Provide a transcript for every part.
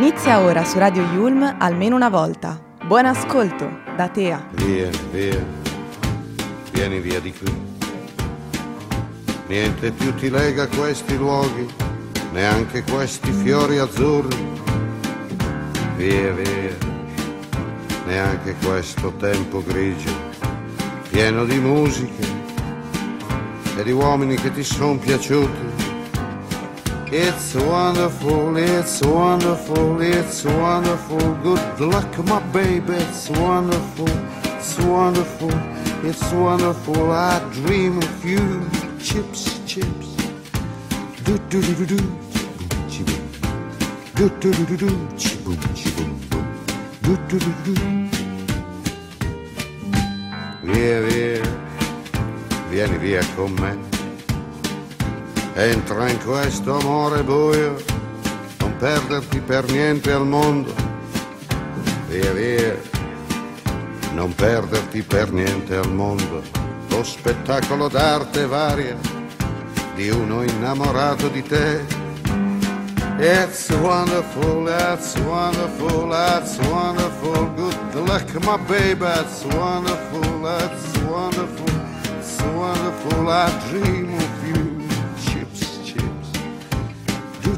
Inizia ora su Radio Yulm almeno una volta. Buon ascolto da Tea. Via, via, vieni via di qui. Niente più ti lega questi luoghi, neanche questi fiori azzurri. Via, via, neanche questo tempo grigio, pieno di musiche e di uomini che ti sono piaciuti. It's wonderful, it's wonderful, it's wonderful. Good luck, my baby. It's wonderful, it's wonderful, it's wonderful. I dream of you. Chips, chips. Do do do do do. Chiboom. Do do do do do. Chiboom, chiboom, boom. Do do do do. Via, via, vieni via con me. Entra in questo amore buio, non perderti per niente al mondo. Via via, non perderti per niente al mondo. Lo spettacolo d'arte varia di uno innamorato di te. It's wonderful, that's wonderful, that's wonderful. Good luck, my baby, that's wonderful, that's wonderful, it's wonderful. I dream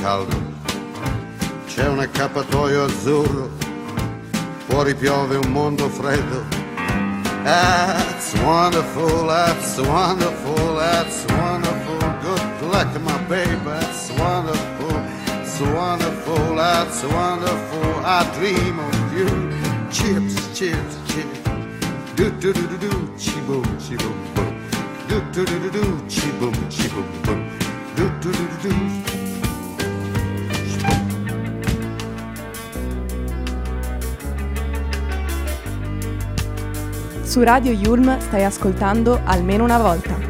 Caldo. C'è un accappatoio azzurro, fuori piove un mondo freddo. That's wonderful, that's wonderful, that's wonderful. Good luck, my baby, that's wonderful, it's wonderful, that's wonderful. I dream of you. Chips, chips, chips. Do do do do do, chi boom, chi boom. Do do do do do, chi boom, chi boom boom. Do do do do do. Su Radio Yulm stai ascoltando almeno una volta.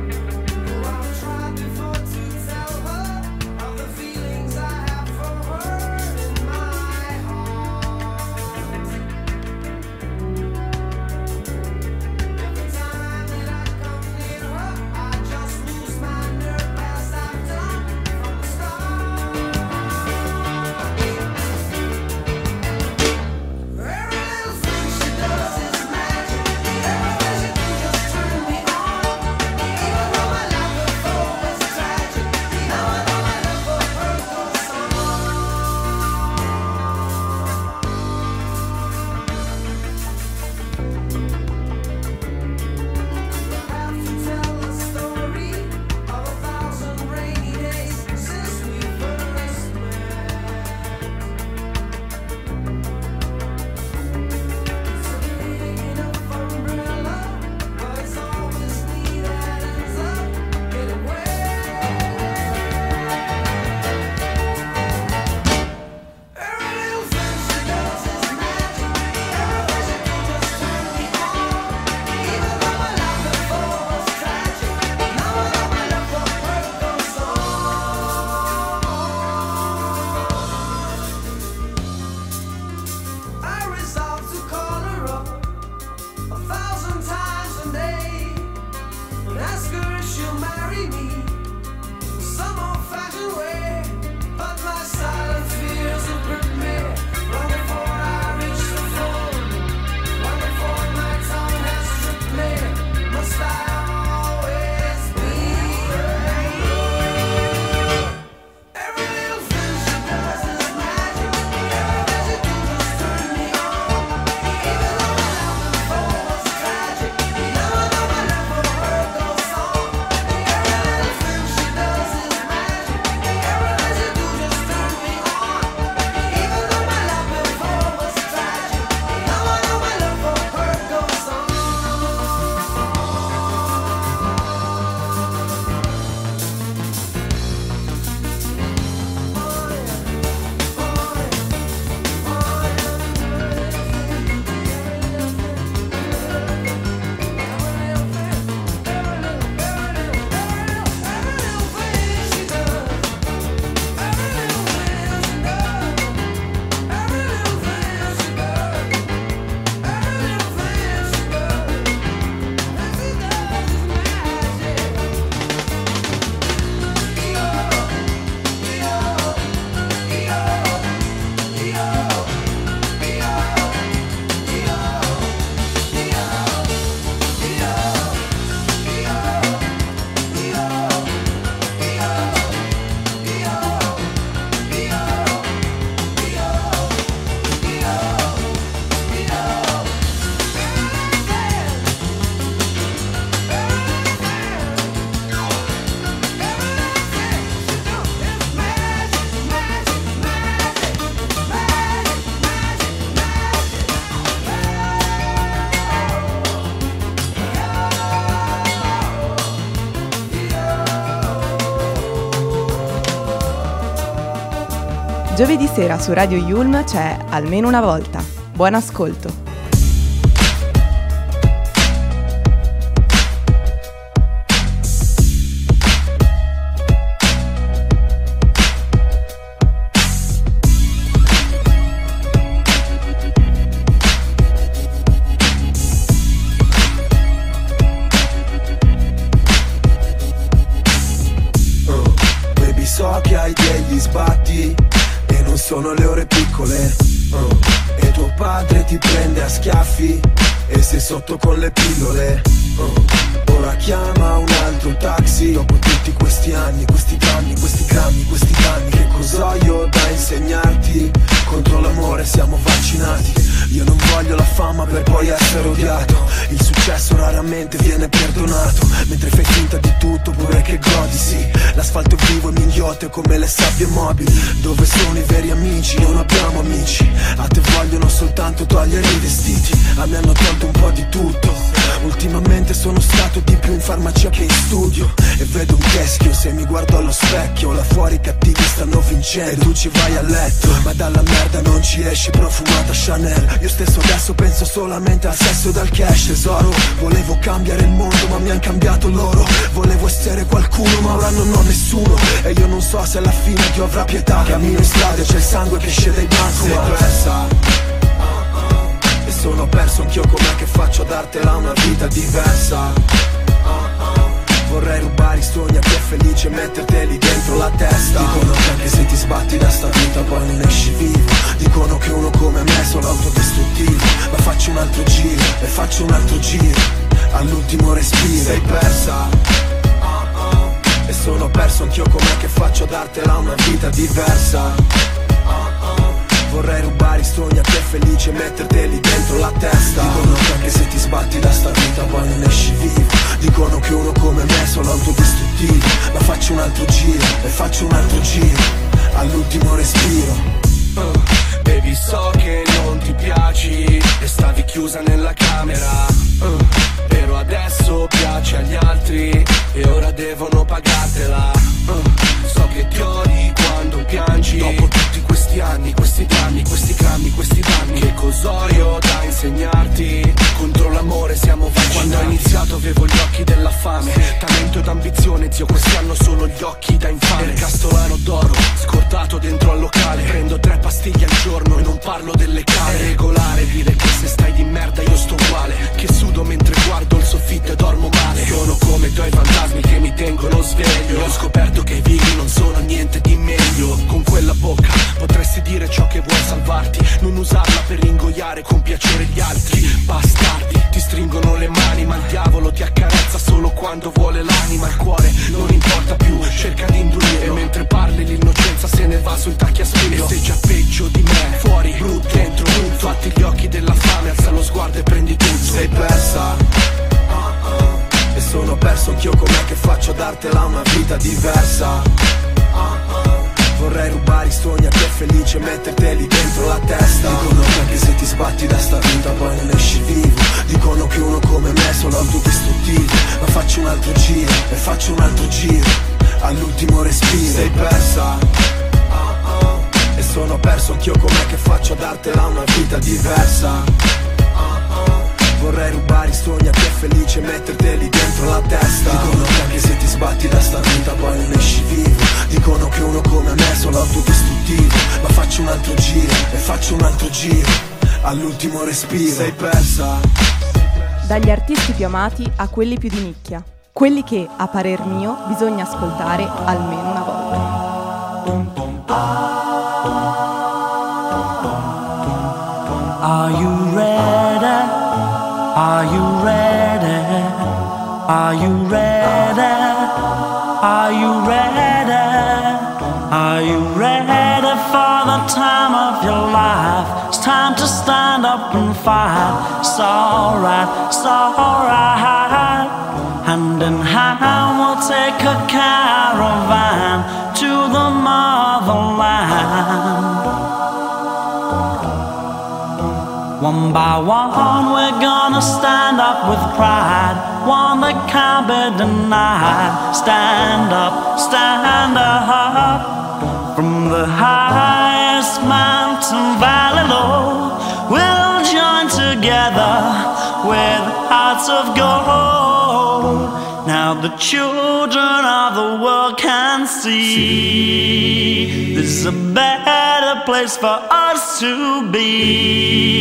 Giovedì sera su Radio Yulm c'è Almeno una volta. Buon ascolto. Solamente al sesso dal cash Tesoro, volevo cambiare il mondo ma mi han cambiato loro. Volevo essere qualcuno ma ora non ho nessuno. E io non so se alla fine Dio avrà pietà. Cammino in strada e c'è il sangue che esce dai banco. Sei persa. E sono perso anch'io com'è che faccio a dartela una vita diversa. Vorrei rubare i sogni a chi è felice e metterteli dentro la testa. Dicono che anche se ti sbatti da sta vita poi non esci vivo. Dicono che uno come me è solo autodistruttivo faccio un altro giro e faccio un altro giro All'ultimo respiro. Sei persa. Ah, ah. E sono perso anch'io com'è che faccio a dartela una vita diversa? Ah. Vorrei rubare i sogni a è felice e metterteli dentro la testa. Dicono che anche se ti sbatti da sta vita poi non esci vivo. Dicono che uno come me è solo autodistruttivo. Ma faccio un altro giro e faccio un altro giro All'ultimo respiro Baby so che non ti piaci E stavi chiusa nella camera. Uh, Però adesso piace agli altri E ora devono pagartela. Uh, So che ti odi quando piangi. Dopo tutti questi anni, questi drammi, questi clammi, questi danni Che cos'ho da insegnarti? Contro l'amore siamo vaccinati Quando ho iniziato avevo gli occhi della fame. Talento ed ambizione, zio, questi hanno solo gli occhi da infame. Il castolano d'oro, scordato dentro al locale. Prendo tre pastiglie al giorno e non parlo delle cave È regolare dire che se stai di merda io sto uguale. Che sudo mentre guardo il soffitto e dormo male. Sono come tuoi fantasmi che mi tengono sveglio. Ho scoperto che i vivi non sono niente di meglio. Con quella bocca potresti dire ciò che vuoi salvarti. Non usarla per ingoiare con piacere gli altri. Bastardi, ti stringono le mani Ma il diavolo ti accarezza solo quando vuole l'anima. Il cuore non importa più, cerca di indurire E mentre parli l'innocenza se ne va sui tacchi a spillo. E sei già peggio di me, fuori, brutto, dentro, brutto Fatti gli occhi della fame, alza lo sguardo e prendi tutto. Sei persa. Ah. E sono perso anch'io com'è che faccio a dartela una vita diversa? Ah. Vorrei rubare i sogni a è felice metterteli dentro la testa. Dicono che anche se ti sbatti da sta vita poi non esci vivo. Dicono che uno come me è solo autodistruttivo. Ma faccio un altro giro e faccio un altro giro All'ultimo respiro. Sei persa? Ah, ah. E sono perso anch'io com'è che faccio a dartela una vita diversa. Vorrei rubare i sogni a chi è felice e metterteli dentro la testa. Dicono che anche se ti sbatti da sta vita poi non esci vivo. Dicono che uno come me è solo autodistruttivo. Ma faccio un altro giro e faccio un altro giro All'ultimo respiro. Sei persa. Dagli artisti più amati a quelli più di nicchia. Quelli che, a parer mio, bisogna ascoltare almeno una volta. Are you ready? Are you ready? Are you ready for the time of your life? It's time to stand up and fight. It's alright, it's alright. Hand in hand, we'll take a caravan to the motherland. One by one, we're gonna stand up with pride. One that can't be denied. Stand up, stand up. From the highest mountain valley low We'll join together with hearts of gold. Now the children of the world can see this is a better place for us to be.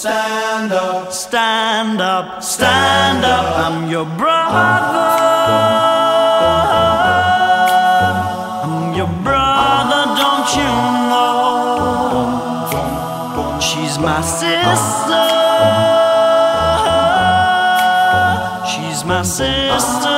Stand up, stand up, stand up. I'm your brother. I'm your brother, don't you know? She's my sister. She's my sister,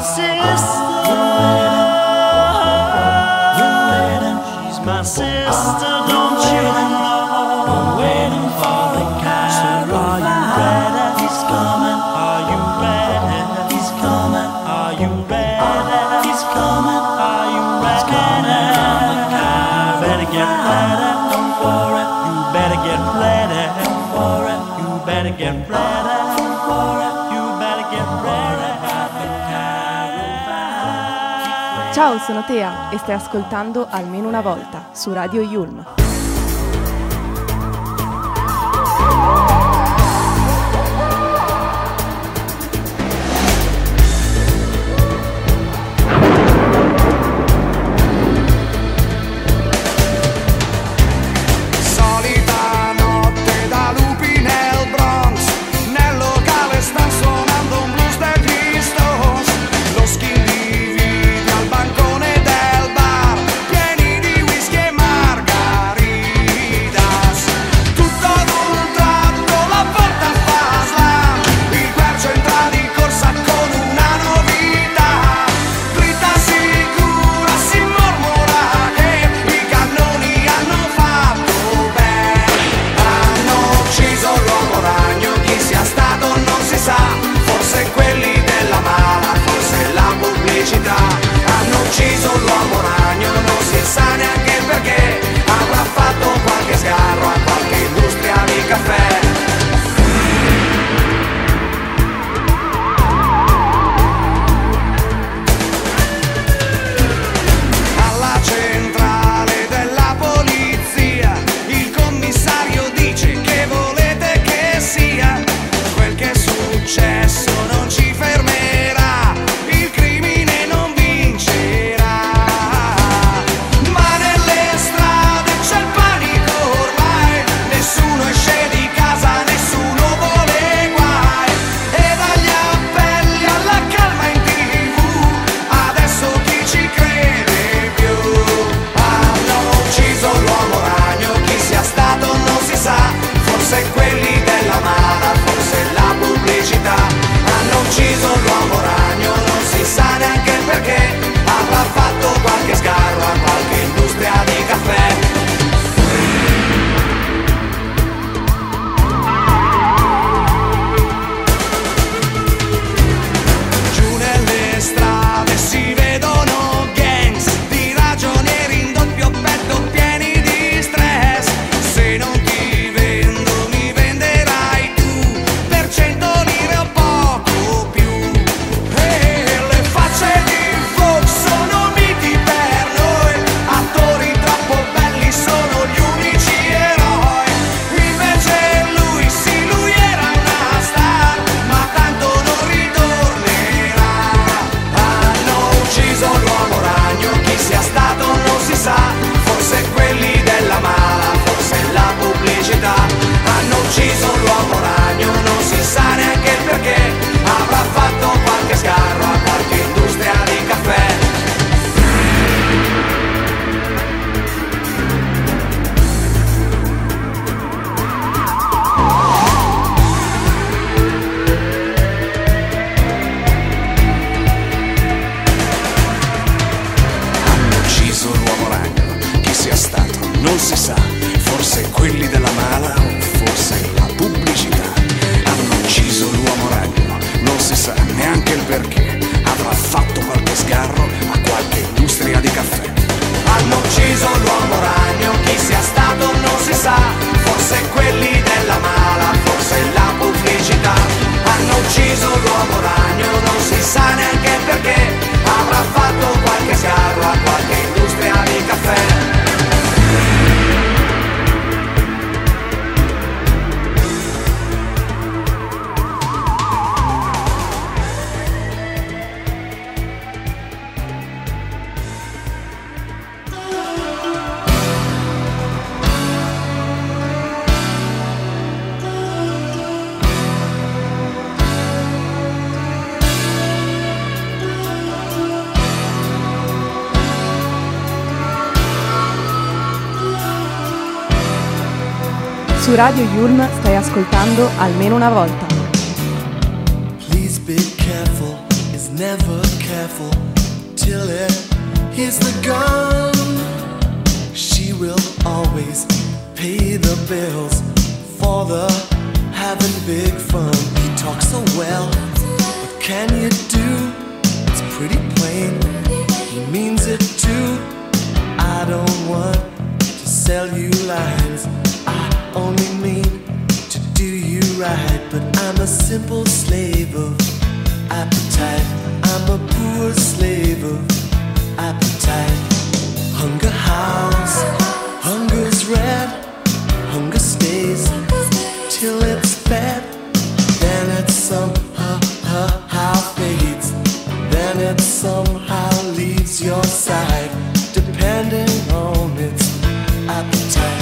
Sister. She's my sister, don't you know? Are you ready? He's coming. Are you ready? He's coming. Are you ready? He's coming. Are you ready? Better get ready. You better get ready. You better get ready. Ciao, sono Tea e stai ascoltando almeno una volta su Radio Yulm. Su Radio Yulm stai ascoltando almeno una volta. Please be careful, is never careful till the gun. She will always pay the bills for the having big fun. He talks so well, what can you do? It's pretty plain, he means it too. I don't want to sell you lines only mean to do you right, but I'm a simple slave of appetite. I'm a poor slave of appetite. Hunger howls, hunger's red, hunger stays till it's fed. Then it somehow fades, then it somehow leaves your side, depending on its appetite.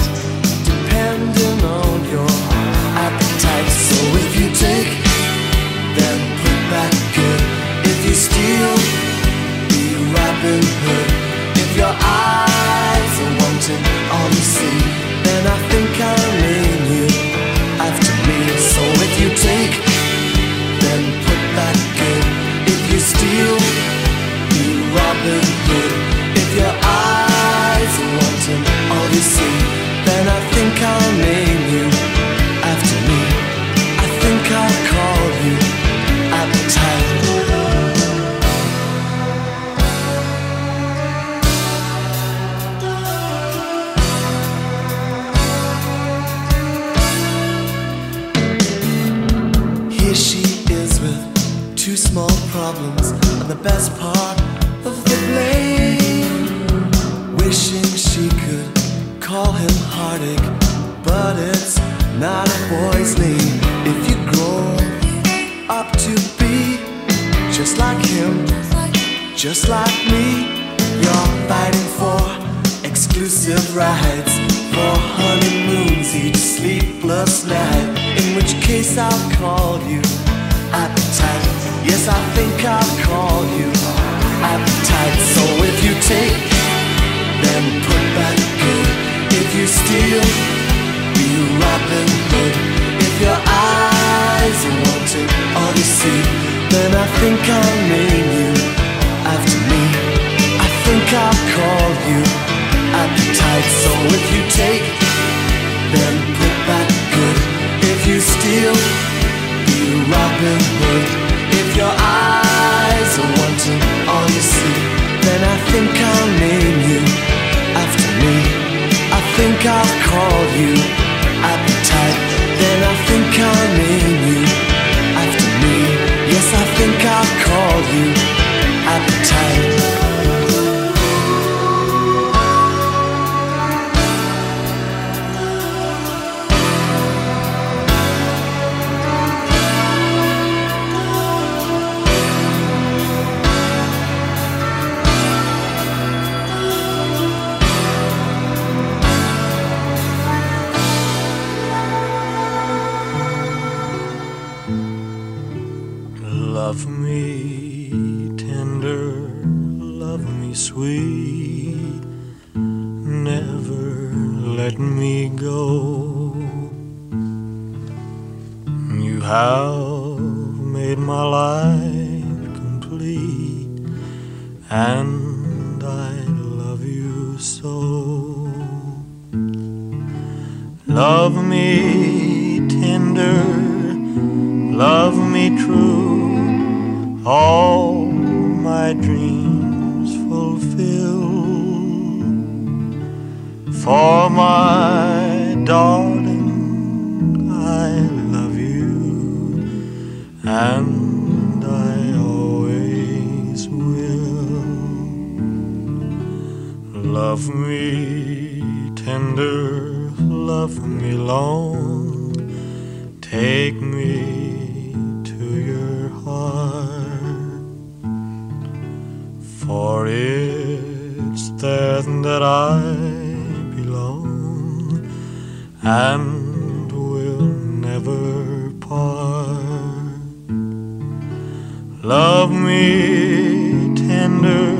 Love me tender,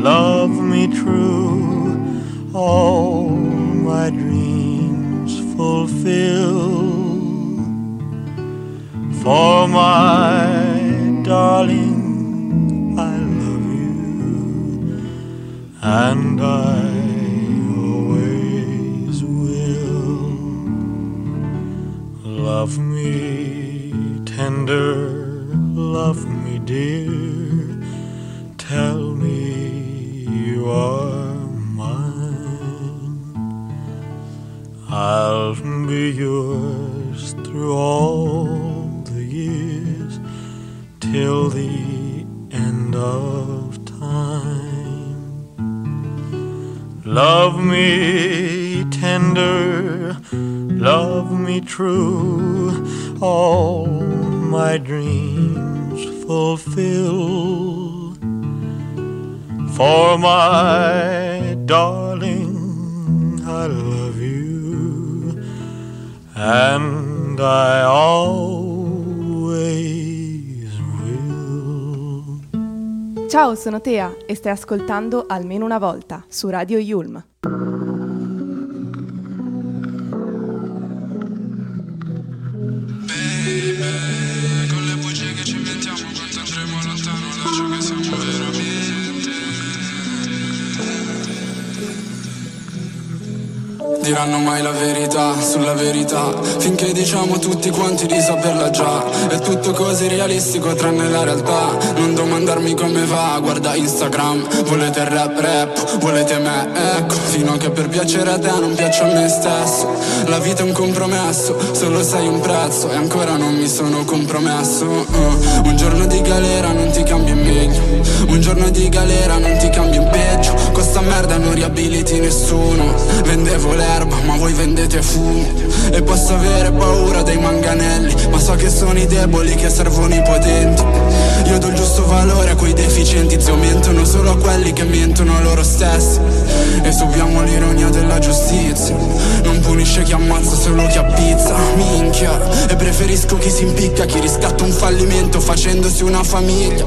love me true, all my dreams fulfill. For my darling, me true, all my dreams fulfill. For my darling, I love you, and I always will. Ciao, sono Tea e stai ascoltando Almeno una volta su Radio Yulm. Diranno mai la verità sulla verità. Finché diciamo tutti quanti di saperla già. È tutto così realistico tranne la realtà. Non domandarmi come va, guarda Instagram. Volete rap rap, volete me, ecco. Fino a che per piacere a te non piaccio a me stesso. La vita è un compromesso, solo sei un prezzo. E ancora non mi sono compromesso uh. Un giorno di galera non ti cambia in meglio. Un giorno di galera non ti cambia in peggio. Con sta merda non riabiliti nessuno. Vendevo l'erba ma voi vendete fumo E posso avere paura dei manganelli Ma so che sono i deboli che servono i potenti. Io do il giusto valore a quei deficienti Zio mentono solo a quelli che mentono loro stessi. E subiamo l'ironia della giustizia. Non punisce chi ammazza solo chi appizza Minchia E preferisco chi si impicca Chi riscatta un fallimento facendosi una famiglia.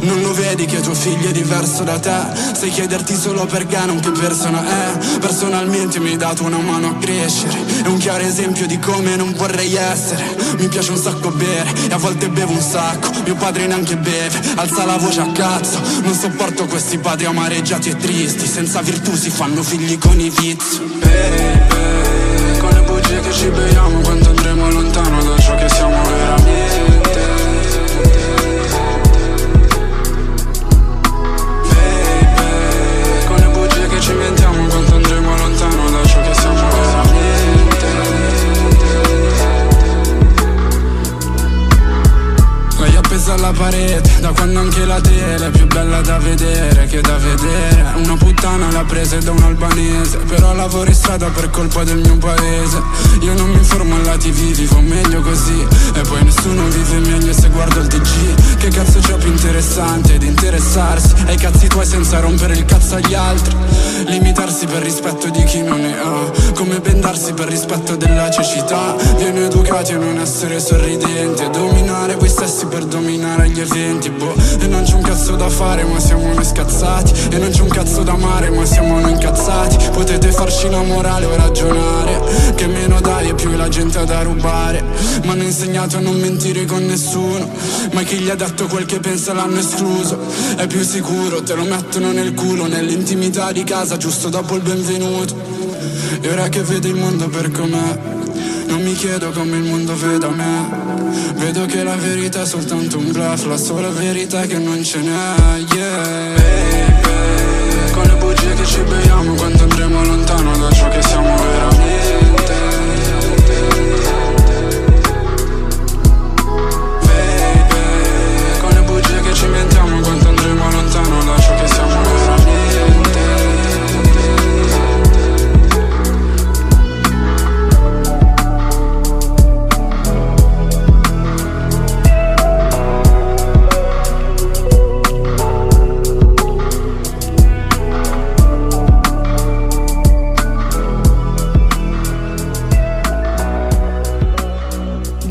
Non lo vedi che tuo figlio è diverso da te? Sai chiederti solo perché non che persona è? Personalmente mi hai dato una mano a crescere. È un chiaro esempio di come non vorrei essere. Mi piace un sacco bere e a volte bevo un sacco. Mio padre neanche beve, alza la voce a cazzo. Non sopporto questi padri amareggiati e tristi. Senza virtù si fanno figli con i vizi. Baby, con le bugie che ci beviamo Quanto andremo lontano Alla parete Da quando anche la tele è più bella da vedere che da vedere. Una puttana l'ha presa da un albanese Però lavoro in strada per colpa del mio paese. Io non mi informo alla tv, vivo meglio così. E poi nessuno vive meglio se guardo il TG Che cazzo c'è più interessante ed interessarsi? Ai cazzi tuoi senza rompere il cazzo agli altri. Limitarsi per rispetto di chi non ne ha. Come bendarsi per rispetto della cecità. Viene educati a non essere sorridenti dominare voi stessi per dominare gli eventi boh. E non c'è un cazzo da fare ma siamo noi scazzati. E non c'è un cazzo da amare ma siamo noi incazzati. Potete farci la morale o ragionare. Che meno dai e più la gente ha da rubare. Mi hanno insegnato a non mentire con nessuno. Ma chi gli ha detto quel che pensa l'hanno escluso. È più sicuro, te lo mettono nel culo Nell'intimità di casa giusto dopo il benvenuto. E ora che vedo il mondo per com'è Non mi chiedo come il mondo veda me. Vedo che la verità è soltanto un bluff La sola verità è che non ce n'è Yeah. Baby Con le bugie che ci beviamo Quando andremo lontano da ciò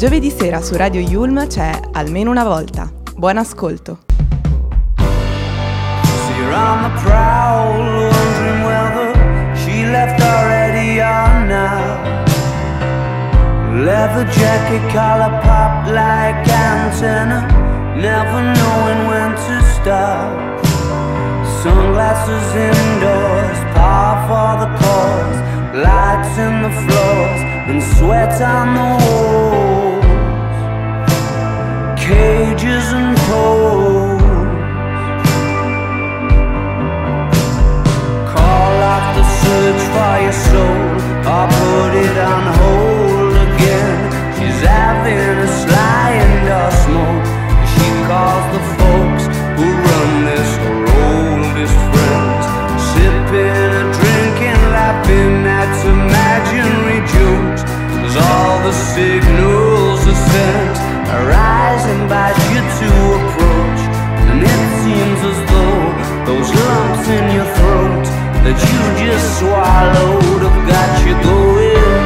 Giovedì sera su Radio Yulm c'è Almeno una volta. Buon ascolto. Leather jacket, collar pop like antenna, never knowing when to stop. Sunglasses indoors, par for the cause, lights in the floors, and sweat on the walls. Cages and poles. Call off the search for your soul or put it on hold again. She's having a sly indoor smoke. She calls the folks who run this her oldest friends. Sipping a drink and laughing at imaginary jokes. Cause all the signals are sent. Arise bite you to approach. And it seems as though those lumps in your throat that you just swallowed have got you going.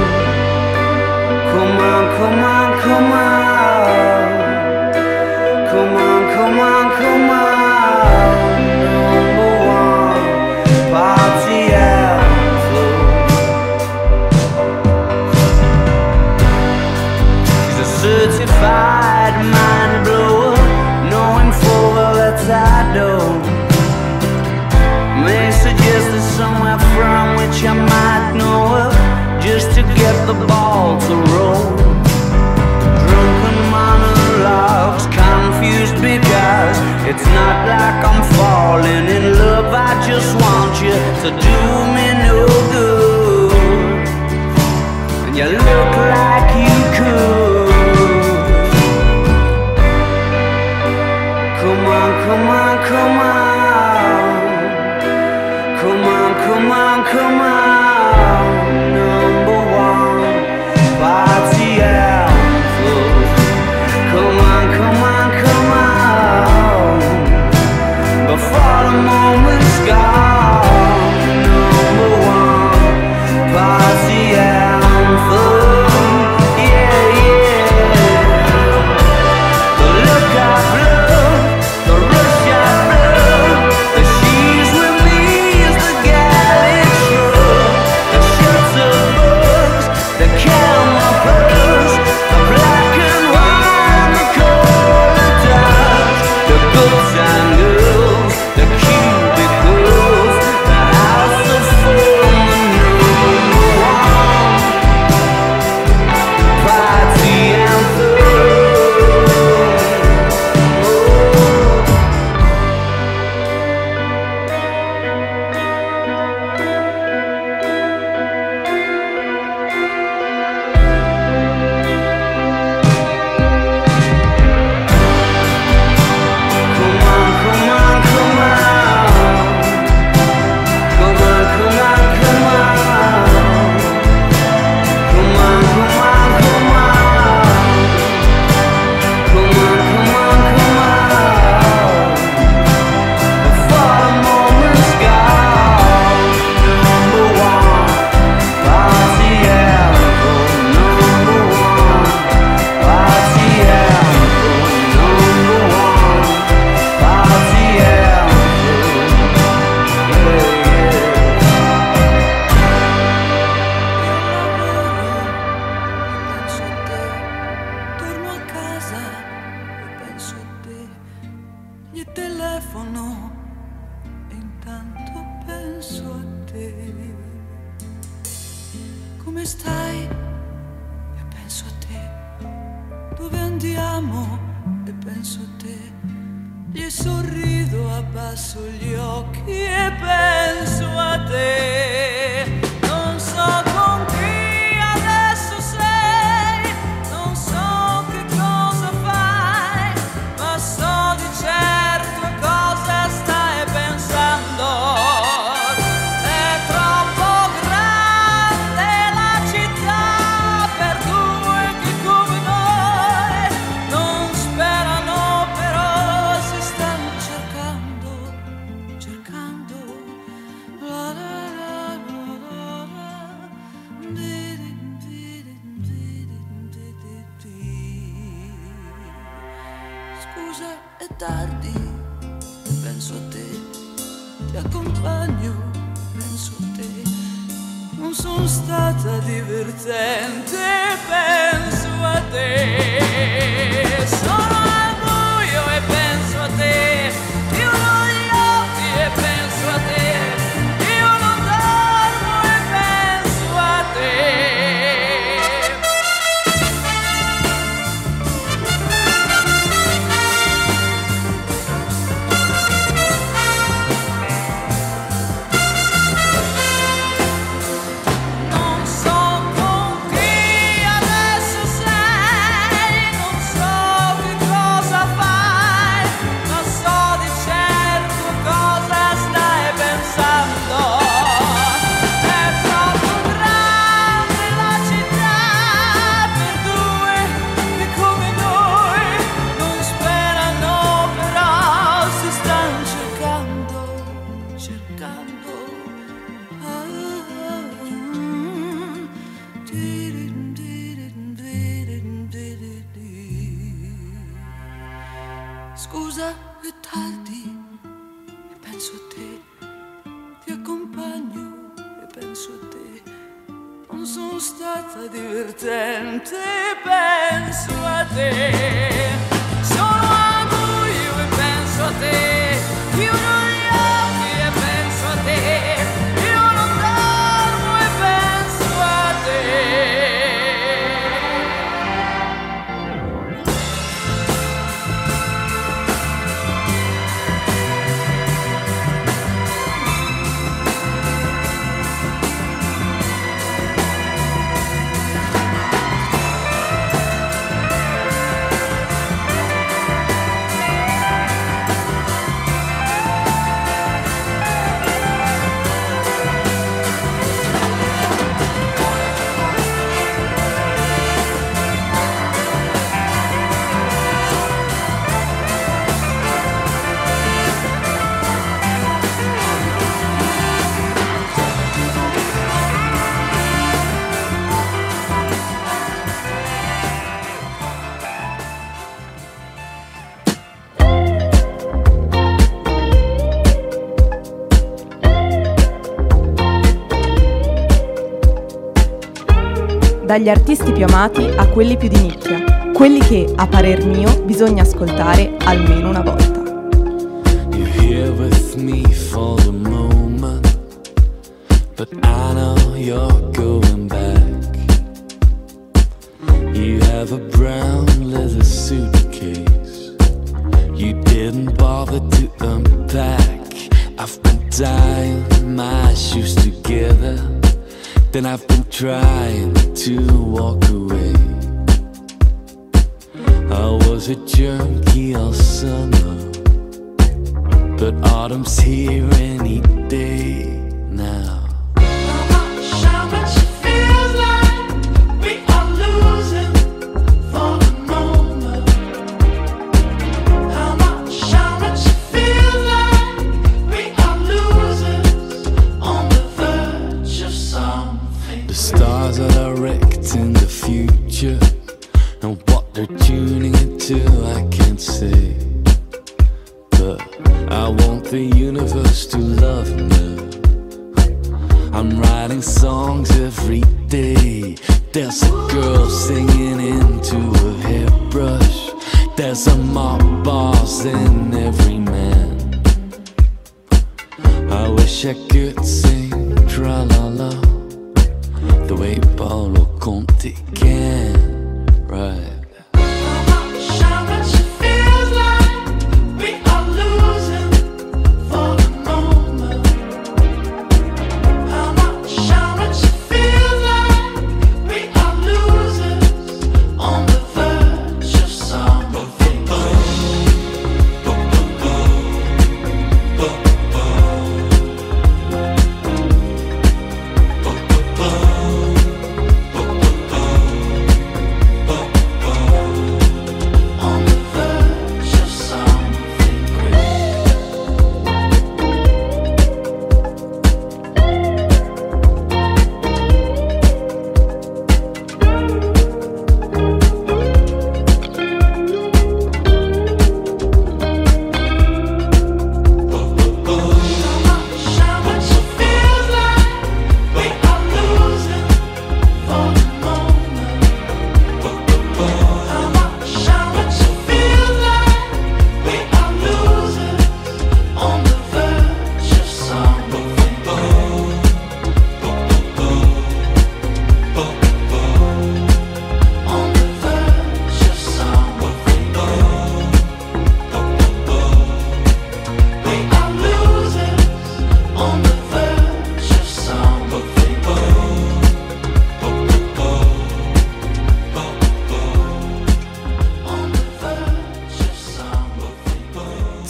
Come on, come on, come on. è tardi e penso a te, ti accompagno, penso a te, non sono stata divertente, penso a te, sono al buio e penso a te. dagli artisti più amati a quelli più di nicchia, quelli che, a parer mio, bisogna ascoltare almeno una volta. you walk away. I was a junkie all summer, but autumn's here any day.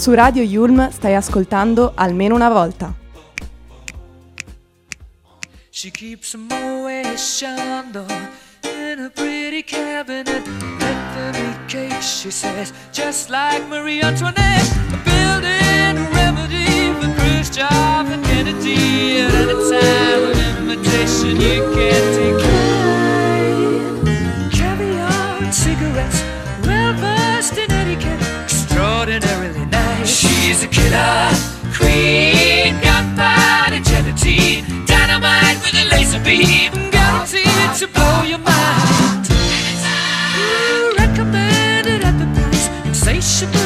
Su Radio Yulm stai ascoltando almeno una volta. She keeps Moet Chandon in a pretty cabinet. Let them eat cake, she says, just like Marie Antoinette. should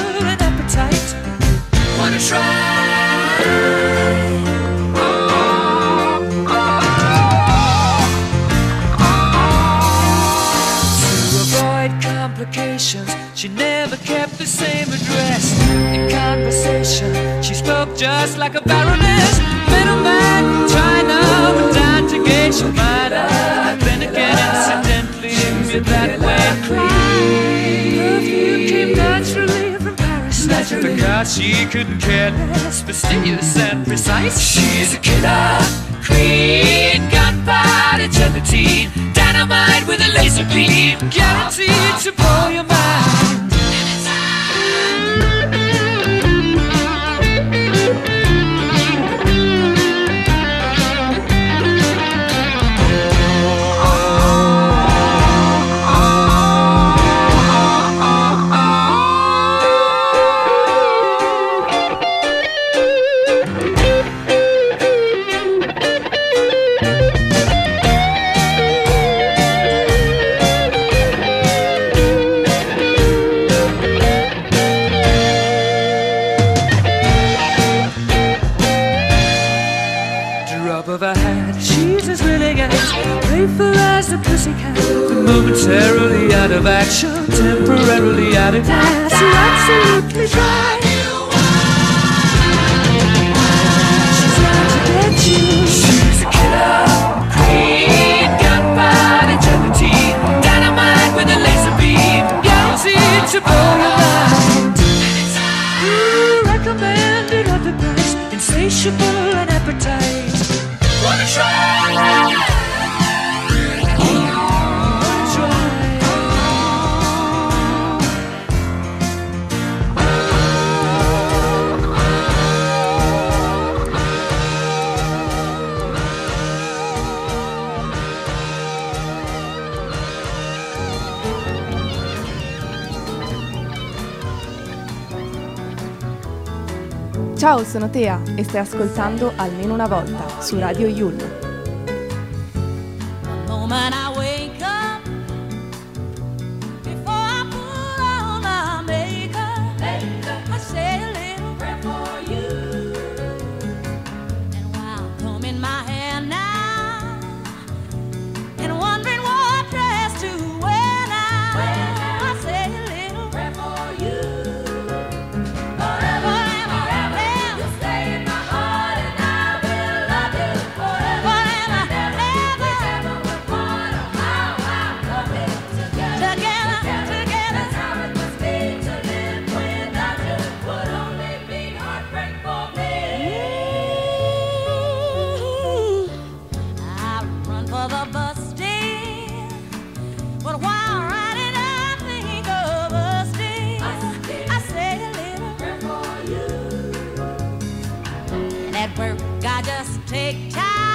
that she could care less, fastidious and precise. She's a killer queen, gunpowder gelatine, dynamite with a laser beam, guaranteed to blow your mind. Ciao, sono Tea e stai ascoltando Almeno una volta su Radio Yulu. work. I just take time.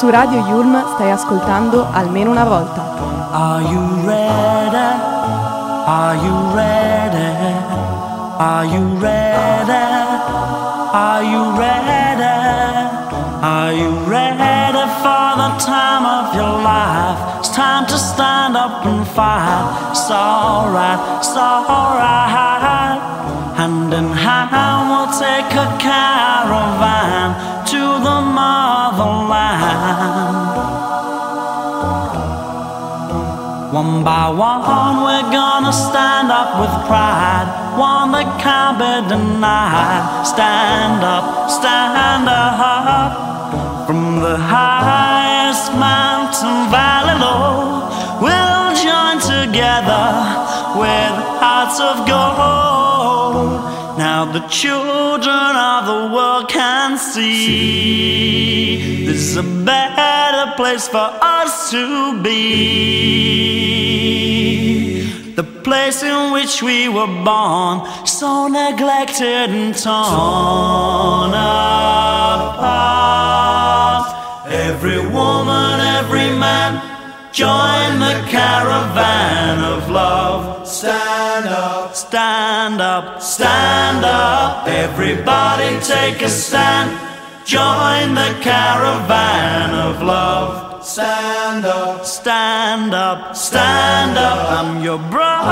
Su Radio Yulm stai ascoltando almeno una volta. Are you ready? Are you ready? Are you ready? Are you ready? Are you ready for the time of your life? It's time to stand up and fight. It's alright, it's alright. Hand in hand, we'll take a caravan motherland. One by one, we're gonna stand up with pride. One that can't be denied. Stand up, stand up. From the highest mountain valley low, we'll join together with hearts of gold. Now the children of the world can see this is a better place for us to be. The place in which we were born, so neglected and torn apart. Every woman, every man, join the caravan of love. Stand up, stand up, stand up. Everybody take a stand. Join the caravan of love. Stand up, stand up, stand up. I'm your brother.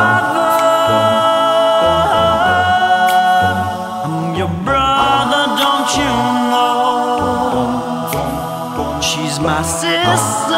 I'm your brother, don't you know? She's my sister.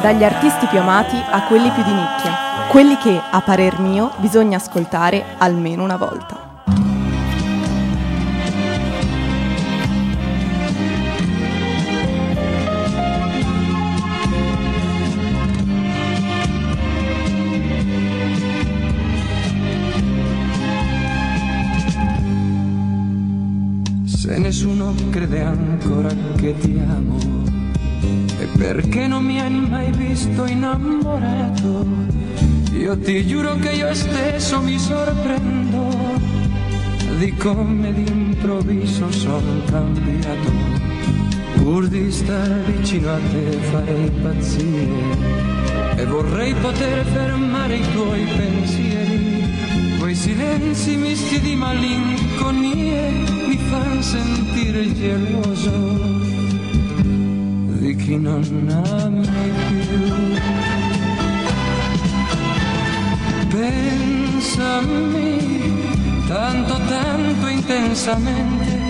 Dagli artisti più amati a quelli più di nicchia. Quelli che, a parer mio, bisogna ascoltare almeno una volta. Se nessuno crede ancora che ti amo, è perché non mi hai mai visto innamorato. Io ti giuro che io stesso mi sorprendo di come d'improvviso sono cambiato. Pur di stare vicino a te farei pazzie e vorrei poter fermare i tuoi pensieri. Quei silenzi misti di malinconie sentire geloso di chi non ami più. Pensami tanto tanto in intensamente,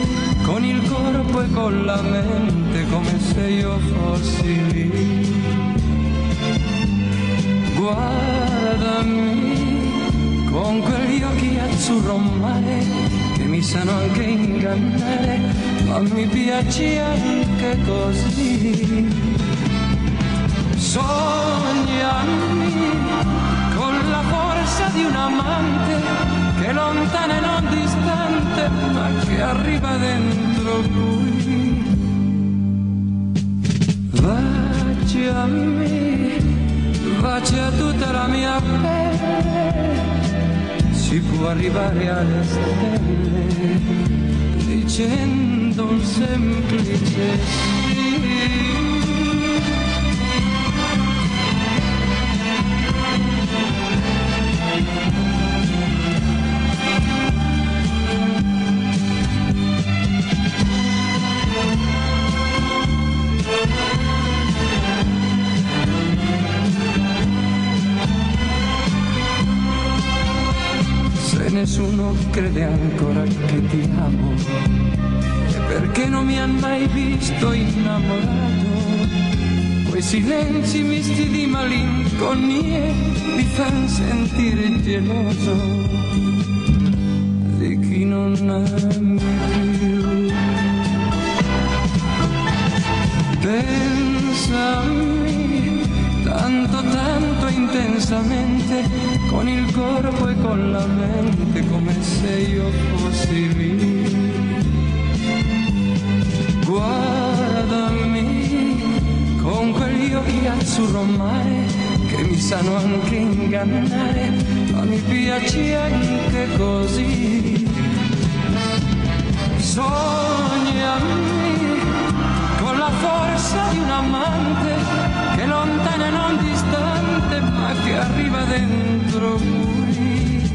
con il corpo e con la mente, come se io fossi lì. Guardami con quegli occhi azzurro mare mi sanno anche ingannare, ma mi piace anche così. Sognami con la forza di un amante che lontana e non distante, ma che arriva dentro lui. Baciami, bacia tutta la mia pelle, si può arrivare alle stelle dicendo un semplice crede ancora che ti amo, è perché non mi ha mai visto innamorato. Quei silenzi misti di malinconie mi fanno sentire geloso di chi non ami più. Pensami tanto, tanto intensamente, con il corpo e con la mente, come se io fossi lì. Guardami con quegli occhi azzurro mare che mi sanno anche ingannare, ma mi piace anche così. Sognami con la forza di un amante che lontana non distante, ma che arriva dentro lui.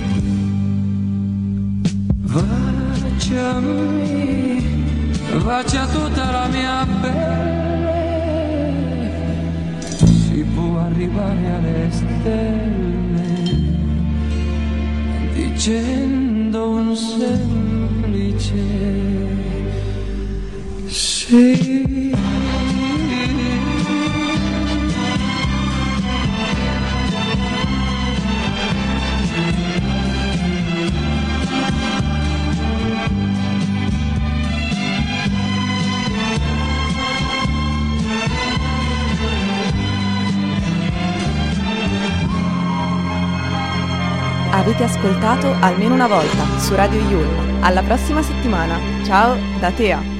Baciami, bacia tutta la mia pelle, si può arrivare alle stelle dicendo un semplice sì. Avete ascoltato almeno una volta su Radio Yulm. Alla prossima settimana. Ciao da Tea.